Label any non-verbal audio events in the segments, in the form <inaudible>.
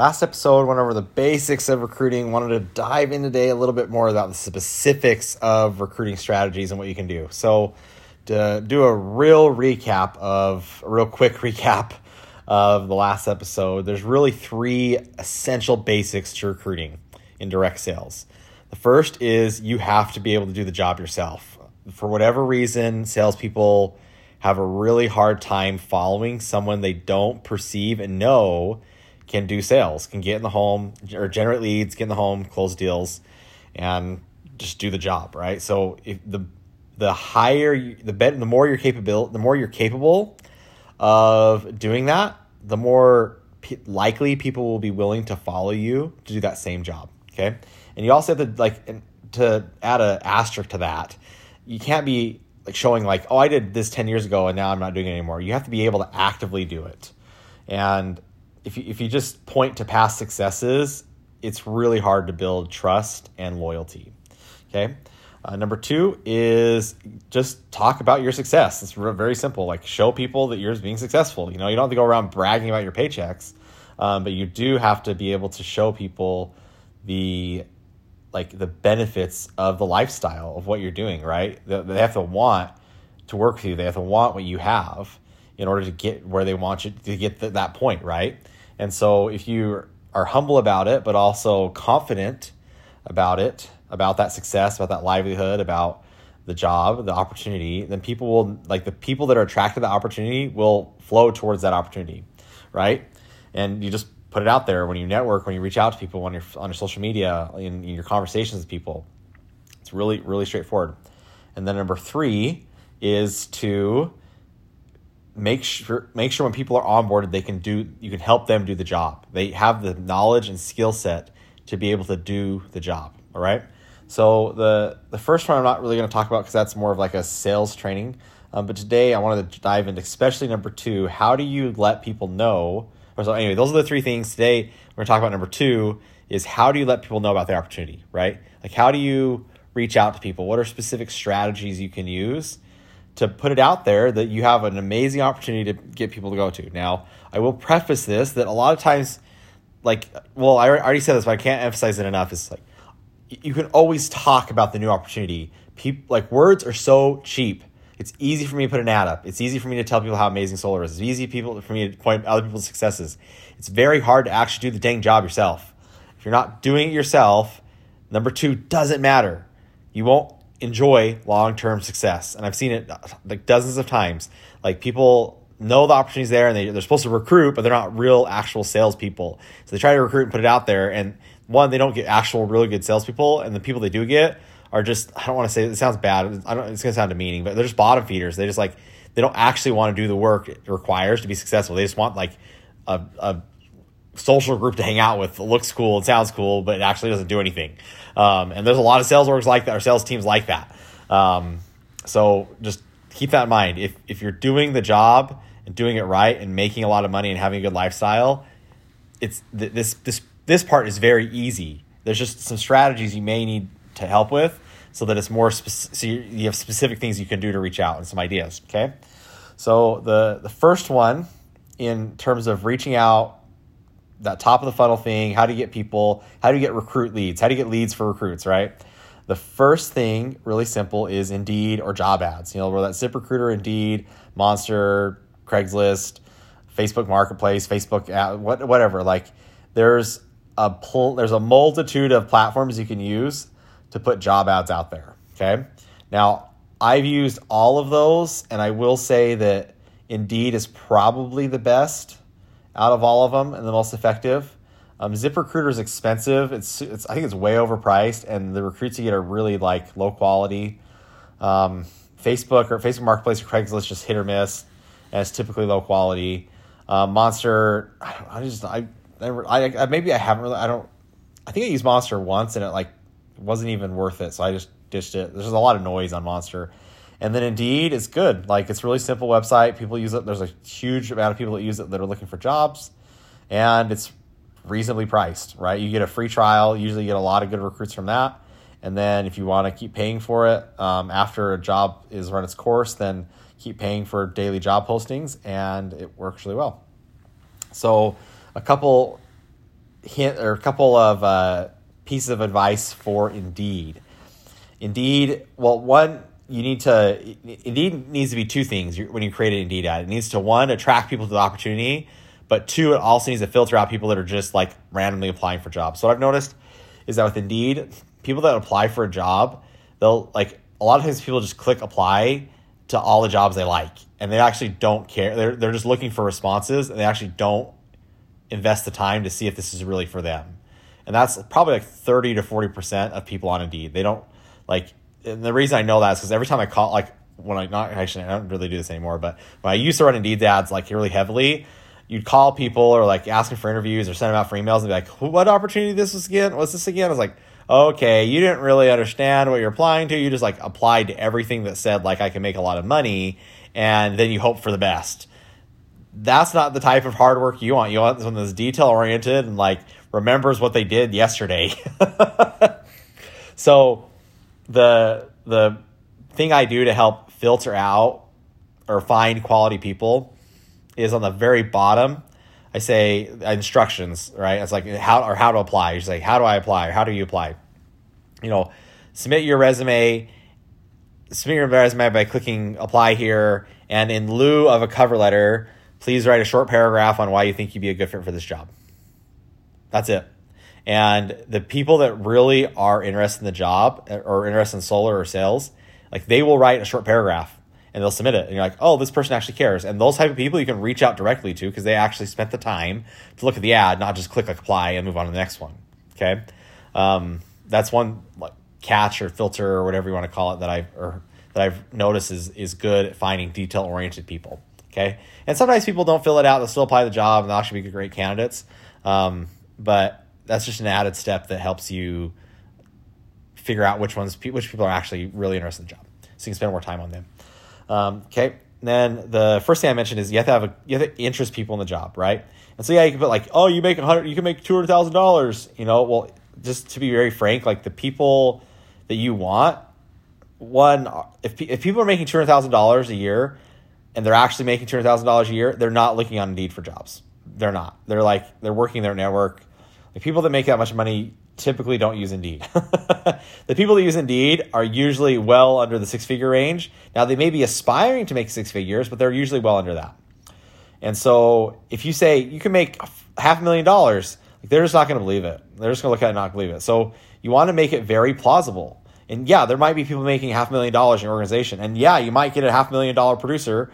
last episode went over the basics of recruiting. Wanted to dive in today a little bit more about the specifics of recruiting strategies and what you can do. So, to do a real recap of a real quick <laughs> recap of the last episode, there's really three essential basics to recruiting in direct sales. The first is you have to be able to do the job yourself. For whatever reason, salespeople have a really hard time following someone they don't perceive and know can do sales, can get in the home or generate leads, get in the home, close deals, and just do the job, right? So if the the higher you, the better, the more you're capable, the more you're capable of doing that, the more likely people will be willing to follow you to do that same job. Okay, and you also have to like to add an asterisk to that. You can't be like showing like, oh, I did this ten years ago and now I'm not doing it anymore. You have to be able to actively do it, and if you, if you just point to past successes, it's really hard to build trust and loyalty. Okay. Uh, number two is just talk about your success. It's very simple. Like show people that you're being successful. You know, you don't have to go around bragging about your paychecks, um, but you do have to be able to show people the like the benefits of the lifestyle of what you're doing. Right? They, they have to want to work with you. They have to want what you have in order to get where they want you to get to that point. Right? And so if you are humble about it, but also confident about it about that success, about that livelihood, about the job, the opportunity, then people will like the people that are attracted to the opportunity will flow towards that opportunity, right? And you just put it out there when you network, when you reach out to people, when you're on your social media, in, in your conversations with people. It's really, really straightforward. And then number three is to make sure make sure when people are onboarded they can do you can help them do the job they have the knowledge and skill set to be able to do the job all right so the the first one I'm not really going to talk about because that's more of like a sales training. Um, but today I wanted to dive into especially number two. How do you let people know? Or so anyway, those are the three things today. We're going to talk about number two is how do you let people know about the opportunity, right? Like how do you reach out to people? What are specific strategies you can use to put it out there that you have an amazing opportunity to get people to go to? Now, I will preface this that a lot of times, like, well, I already said this, but I can't emphasize it enough. Is like you can always talk about the new opportunity. People like words are so cheap. It's easy for me to put an ad up. It's easy for me to tell people how amazing solar is. It's easy people for me to point other people's successes. It's very hard to actually do the dang job yourself. If you're not doing it yourself, number two doesn't matter. You won't enjoy long term success. And I've seen it like dozens of times. Like people know the opportunities there and they, they're supposed to recruit, but they're not real actual salespeople. So they try to recruit and put it out there and one, they don't get actual really good salespeople, and the people they do get are just I don't want to say it sounds bad. I don't. It's gonna sound demeaning, but they're just bottom feeders. They just like they don't actually want to do the work it requires to be successful. They just want like a, a social group to hang out with. It looks cool, it sounds cool, but it actually doesn't do anything. Um, and there's a lot of sales orgs like that, or sales teams like that. Um, so just keep that in mind. If if you're doing the job and doing it right and making a lot of money and having a good lifestyle, it's this this this part is very easy. There's just some strategies you may need to help with so that it's more so you have specific things you can do to reach out and some ideas, okay? So the the first one in terms of reaching out that top of the funnel thing, how do you get people, how do you get recruit leads? How do you get leads for recruits, right? The first thing, really simple, is Indeed or job ads. You know, where that ZipRecruiter, Indeed, Monster, Craigslist, Facebook Marketplace, Facebook, ad, what, whatever. Like, there's a pl- there's a multitude of platforms you can use to put job ads out there. Okay. Now, I've used all of those, and I will say that Indeed is probably the best out of all of them and the most effective. Um, ZipRecruiter is expensive. It's, it's I think it's way overpriced, and the recruits you get are really like low quality. Um, Facebook or Facebook Marketplace or Craigslist just hit or miss, and it's typically low quality. Uh, Monster, I, I just I I, I maybe I haven't really. I don't. I think I used Monster once and it like wasn't even worth it, so I just dished it. There's a lot of noise on Monster, and then Indeed is good. Like it's really simple website. People use it. There's a huge amount of people that use it that are looking for jobs, and it's reasonably priced. Right, you get a free trial. Usually, you get a lot of good recruits from that. And then if you want to keep paying for it um, after a job is run its course, then keep paying for daily job postings, and it works really well. So a couple hint or a couple of uh, pieces of advice for Indeed. Indeed, well, one you need to Indeed needs to be two things when you create an Indeed ad. It needs to one attract people to the opportunity, but two, it also needs to filter out people that are just like randomly applying for jobs. So what I've noticed is that with Indeed, people that apply for a job, they'll like a lot of times people just click apply to all the jobs they like, and they actually don't care. They're they're just looking for responses, and they actually don't invest the time to see if this is really for them. And that's probably like 30 to 40% of people on Indeed. They don't like, and the reason I know that is because every time I call, like, when I not actually, I don't really do this anymore, but when I used to run Indeed ads like really heavily, you'd call people or like asking for interviews or send them out for emails and be like, what opportunity this was again? What's this again? I was like, okay, you didn't really understand what you're applying to. You just like applied to everything that said like I can make a lot of money and then you hope for the best that's not the type of hard work you want. You want someone that's detail oriented and like remembers what they did yesterday. <laughs> so the the thing I do to help filter out or find quality people is on the very bottom. I say instructions, right? It's like how or how to apply. You say, how do I apply? Or how do you apply? You know, submit your resume. Submit your resume by clicking apply here, and in lieu of a cover letter, please write a short paragraph on why you think you'd be a good fit for this job. That's it. And the people that really are interested in the job or interested in solar or sales, like they will write a short paragraph and they'll submit it. And you're like, oh, this person actually cares. And those type of people you can reach out directly to because they actually spent the time to look at the ad, not just click like apply and move on to the next one. Okay. Um, that's one like catch or filter or whatever you want to call it that I've or that I've noticed is is good at finding detail oriented people. Okay. And sometimes people don't fill it out, they'll still apply the job and they'll actually be great candidates. Um, but that's just an added step that helps you figure out which ones, which people are actually really interested in the job. So you can spend more time on them. Um, okay. And then the first thing I mentioned is you have to have a, you have to interest people in the job, right? And so yeah, you can put like, oh, you make a hundred, you can make two hundred thousand dollars. You know, well, just to be very frank, like the people that you want, one, if if people are making two hundred thousand dollars a year, and they're actually making two hundred thousand dollars a year, they're not looking on Indeed for jobs. They're not. They're like they're working their network. The people that make that much money typically don't use Indeed. <laughs> the people that use Indeed are usually well under the six figure range. Now they may be aspiring to make six figures, but they're usually well under that. And so if you say you can make half a million dollars, they're just not going to believe it. They're just going to look at it and not believe it. So you want to make it very plausible. And yeah, there might be people making half a million dollars in your organization. And yeah, you might get a half million dollar producer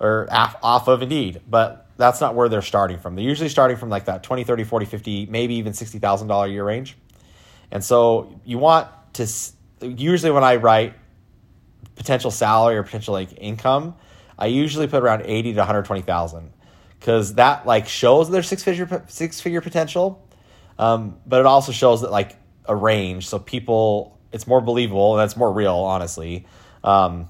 or off of Indeed, but that's not where they're starting from. They're usually starting from like that 20, 30, 40, 50, maybe even $60,000 a year range. And so you want to, usually when I write potential salary or potential like income, I usually put around 80 to 120,000 because that like shows their six figure, six figure potential. Um, but it also shows that like a range. So people it's more believable and that's more real, honestly. Um,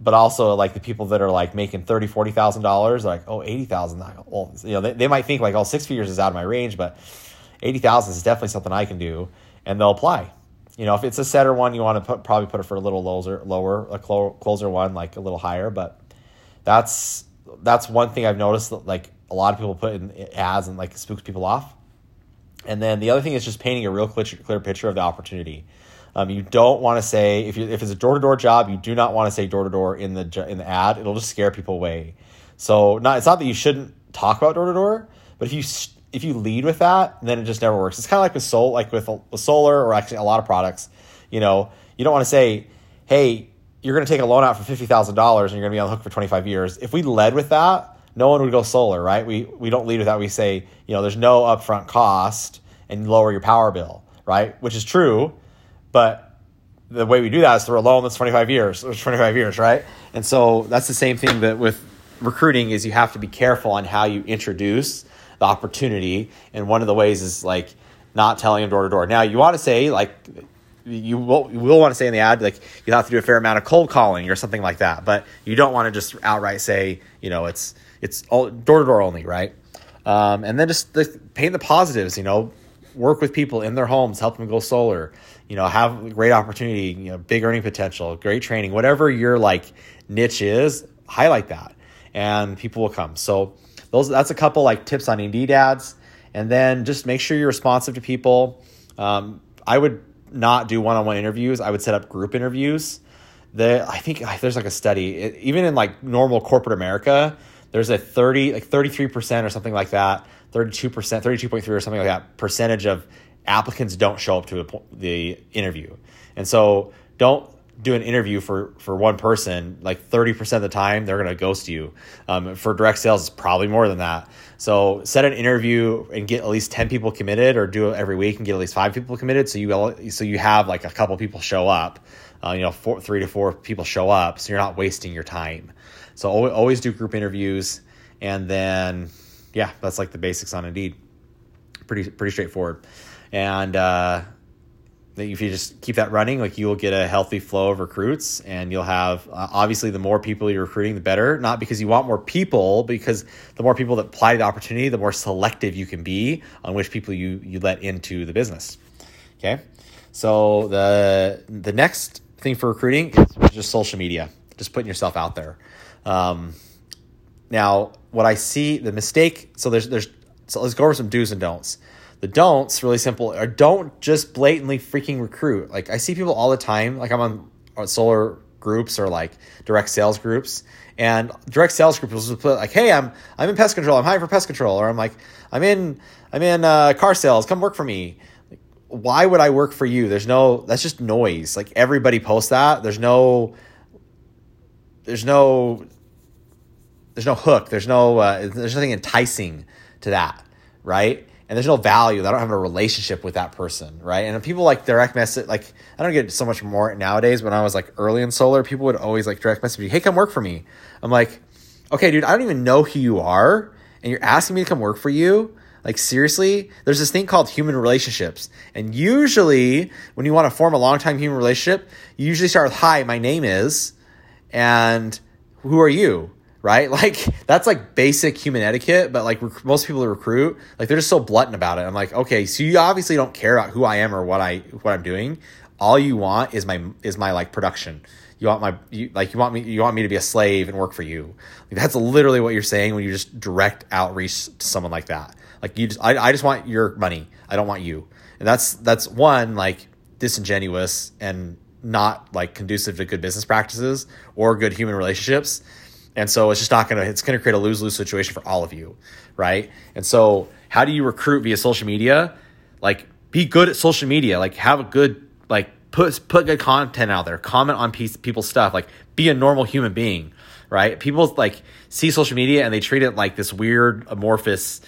but also like the people that are like making thirty, forty thousand dollars, like oh, eighty thousand. Well, oh, you know, they, they might think like oh, six figures is out of my range, but eighty thousand is definitely something I can do, and they'll apply. You know, if it's a setter one, you want to put, probably put it for a little lower, lower, a closer one, like a little higher. But that's that's one thing I've noticed that like a lot of people put in ads and like spooks people off. And then the other thing is just painting a real clear, clear picture of the opportunity. Um, you don't want to say if you if it's a door to door job, you do not want to say door to door in the in the ad. It'll just scare people away. So not it's not that you shouldn't talk about door to door, but if you if you lead with that, then it just never works. It's kind of like with sol like with, solar or actually a lot of products. You know, you don't want to say, hey, you're going to take a loan out for fifty thousand dollars and you're going to be on the hook for twenty five years. If we led with that, no one would go solar, right? We we don't lead with that. We say, you know, there's no upfront cost and lower your power bill, right? Which is true but the way we do that is through a loan that's 25 years, 25 years, right? And so that's the same thing that with recruiting is you have to be careful on how you introduce the opportunity. And one of the ways is like not telling them door to door. Now you want to say like you will, you will want to say in the ad like you have to do a fair amount of cold calling or something like that, but you don't want to just outright say you know it's it's door to door only, right? Um, and then just the, paint the positives. You know, work with people in their homes, help them go solar you know, have great opportunity, you know, big earning potential, great training, whatever your like niche is, highlight that and people will come. So those that's a couple like tips on Indeed ads. and then just make sure you're responsive to people. Um, I would not do one-on-one interviews. I would set up group interviews. The I think there's like a study, it, even in like normal corporate America, there's a 30 like 33% or something like that, 32%, 32.3 or something like that percentage of applicants don't show up to the, the interview. And so don't do an interview for for one person like 30% of the time they're going to ghost you. Um, for direct sales it's probably more than that. So set an interview and get at least 10 people committed or do it every week and get at least five people committed so you so you have like a couple people show up. Uh, you know four, three to four people show up so you're not wasting your time. So always, always do group interviews and then yeah that's like the basics on indeed. Pretty pretty straightforward and uh, if you just keep that running, like you will get a healthy flow of recruits, and you'll have uh, obviously the more people you're recruiting, the better. Not because you want more people, because the more people that apply to the opportunity, the more selective you can be on which people you you let into the business. Okay, so the the next thing for recruiting is just social media, just putting yourself out there. Um, now, what I see the mistake. So there's there's so let's go over some do's and don'ts. The don'ts, really simple, are don't just blatantly freaking recruit. Like I see people all the time, like I'm on, solar groups or like direct sales groups. And direct sales groups will put like, "Hey, I'm I'm in pest control. I'm hiring for pest control," or I'm like, "I'm in I'm in uh, car sales. Come work for me." Like, why would I work for you? There's no that's just noise. Like everybody posts that. There's no there's no there's no hook. There's no uh, there's nothing enticing to that, right? And there's no value. I don't have a relationship with that person, right? And people like direct message, like I don't get so much more nowadays. When I was like early in solar, people would always like direct message me, "Hey, come work for me." I'm like, okay, dude, I don't even know who you are, and you're asking me to come work for you. Like seriously, there's this thing called human relationships, and usually when you want to form a long time human relationship, you usually start with, "Hi, my name is," and who are you? Right? <laughs> Like that's like basic human etiquette, but like rec- most people recruit, like they're just so blunt about it. I'm like, okay, so you obviously don't care about who I am or what I what I'm doing. All you want is my is my like production. You want my you, like you want me you want me to be a slave and work for you. Like, that's literally what you're saying when you just direct outreach to someone like that. Like you just I, I just want your money. I don't want you. And that's that's one like disingenuous and not like conducive to good business practices or good human relationships and so it's just not going to, it's going to create a lose lose situation for all of you. Right. And so, how do you recruit via social media? Like, be good at social media. Like, have a good, like, put, put good content out there, comment on piece, people's stuff. Like, be a normal human being. Right. People like see social media and they treat it like this weird, amorphous,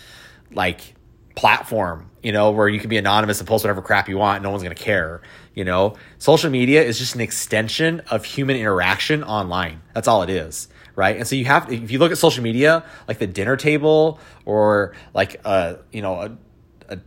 like, platform, you know, where you can be anonymous and post whatever crap you want. no one's going to care. You know, social media is just an extension of human interaction online. That's all it is right? And so you have, if you look at social media, like the dinner table or like a, you know, a, a,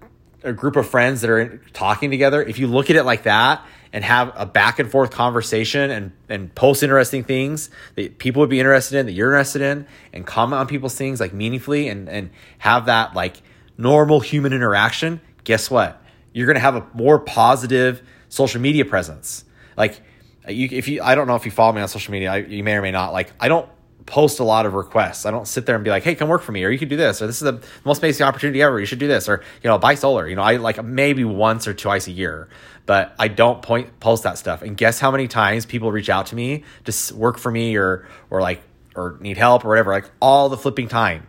a group of friends that are talking together, if you look at it like that and have a back and forth conversation and, and post interesting things that people would be interested in, that you're interested in, and comment on people's things like meaningfully and, and have that like normal human interaction, guess what? You're to have a more positive social media presence. Like, you, if you, I don't know if you follow me on social media, I, you may or may not. Like, I don't post a lot of requests. I don't sit there and be like, "Hey, come work for me," or "You could do this," or "This is the most amazing opportunity ever. You should do this," or you know, buy solar. You know, I like maybe once or twice a year, but I don't point post that stuff. And guess how many times people reach out to me to work for me or or like or need help or whatever, like all the flipping time.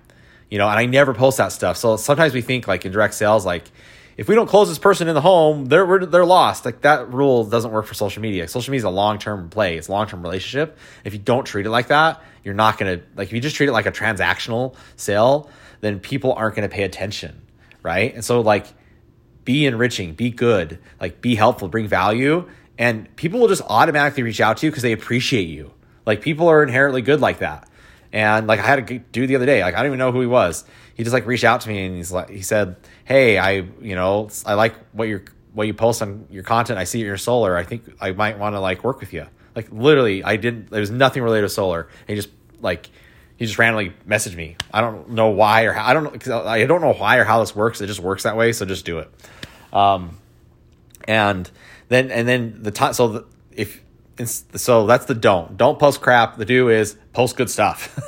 You know, and I never post that stuff. So sometimes we think like in direct sales, like if we don't close this person in the home, they're they're lost. Like that rule doesn't work for social media. Social media is a long term play. It's a long term relationship. If you don't treat it like that, you're not gonna like. If you just treat it like a transactional sale, then people aren't gonna pay attention, right? And so like, be enriching, be good, like be helpful, bring value, and people will just automatically reach out to you because they appreciate you. Like people are inherently good like that. And like I had a dude the other day, like I don't even know who he was. He just like reached out to me and he's like, he said, "Hey, I, you know, I like what you're what you post on your content. I see your solar. I think I might want to like work with you." Like literally, I didn't. There was nothing related to solar. And he just like he just randomly messaged me. I don't know why or how. I don't know. I don't know why or how this works. It just works that way. So just do it. Um, and then and then the time. So the, if so that's the don't. Don't post crap. The do is post good stuff.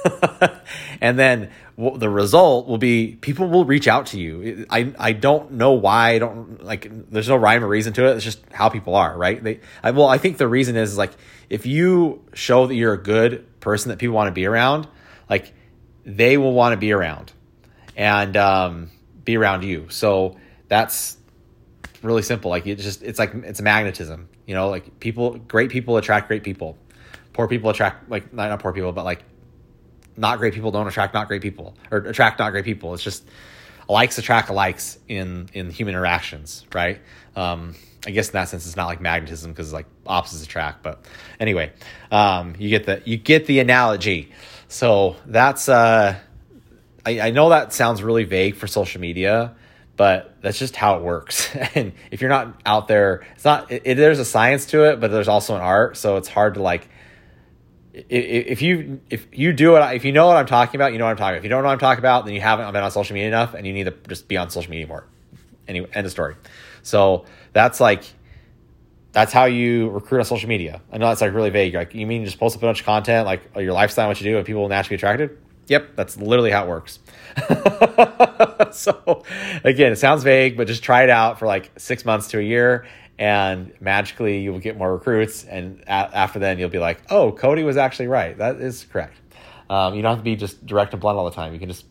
<laughs> and then the result will be people will reach out to you. I I don't know why. I don't like. There's no rhyme or reason to it. It's just how people are, right? They. I, well, I think the reason is, is like if you show that you're a good person that people want to be around, like they will want to be around, and um, be around you. So that's really simple. Like it just it's like it's magnetism. You know, like people, great people attract great people. Poor people attract like not, not poor people, but like not great people don't attract not great people or attract not great people. It's just likes attract likes in in human interactions, right? Um, I guess in that sense, it's not like magnetism because like opposites attract. But anyway, um, you get the you get the analogy. So that's uh, I, I know that sounds really vague for social media, but that's just how it works. <laughs> and if you're not out there, it's not. It, it, there's a science to it, but there's also an art. So it's hard to like if you if you do it if you know what I'm talking about, you know what I'm talking about. If you don't know what I'm talking about, then you haven't been on social media enough, and you need to just be on social media more. Anyway, end of story. So that's like that's how you recruit on social media. I know that's like really vague. Like you mean you just post a bunch of content, like your lifestyle, what you do, and people will naturally be attracted. Yep, that's literally how it works. <laughs> so again, it sounds vague, but just try it out for like six months to a year, and magically you will get more recruits. And a- after then, you'll be like, oh, Cody was actually right. That is correct. Um, you don't have to be just direct and blunt all the time. You can just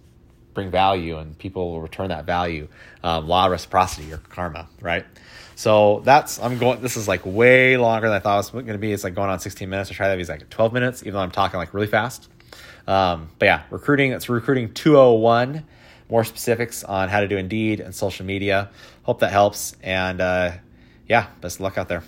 bring value, and people will return that value. Um, law of reciprocity or karma, right? So that's I'm going. This is like way longer than I thought it was going to be. It's like going on 16 minutes. I try that. It's like 12 minutes, even though I'm talking like really fast. Um, but yeah, recruiting. It's recruiting 201. More specifics on how to do Indeed and social media. Hope that helps. And uh, yeah, best luck out there.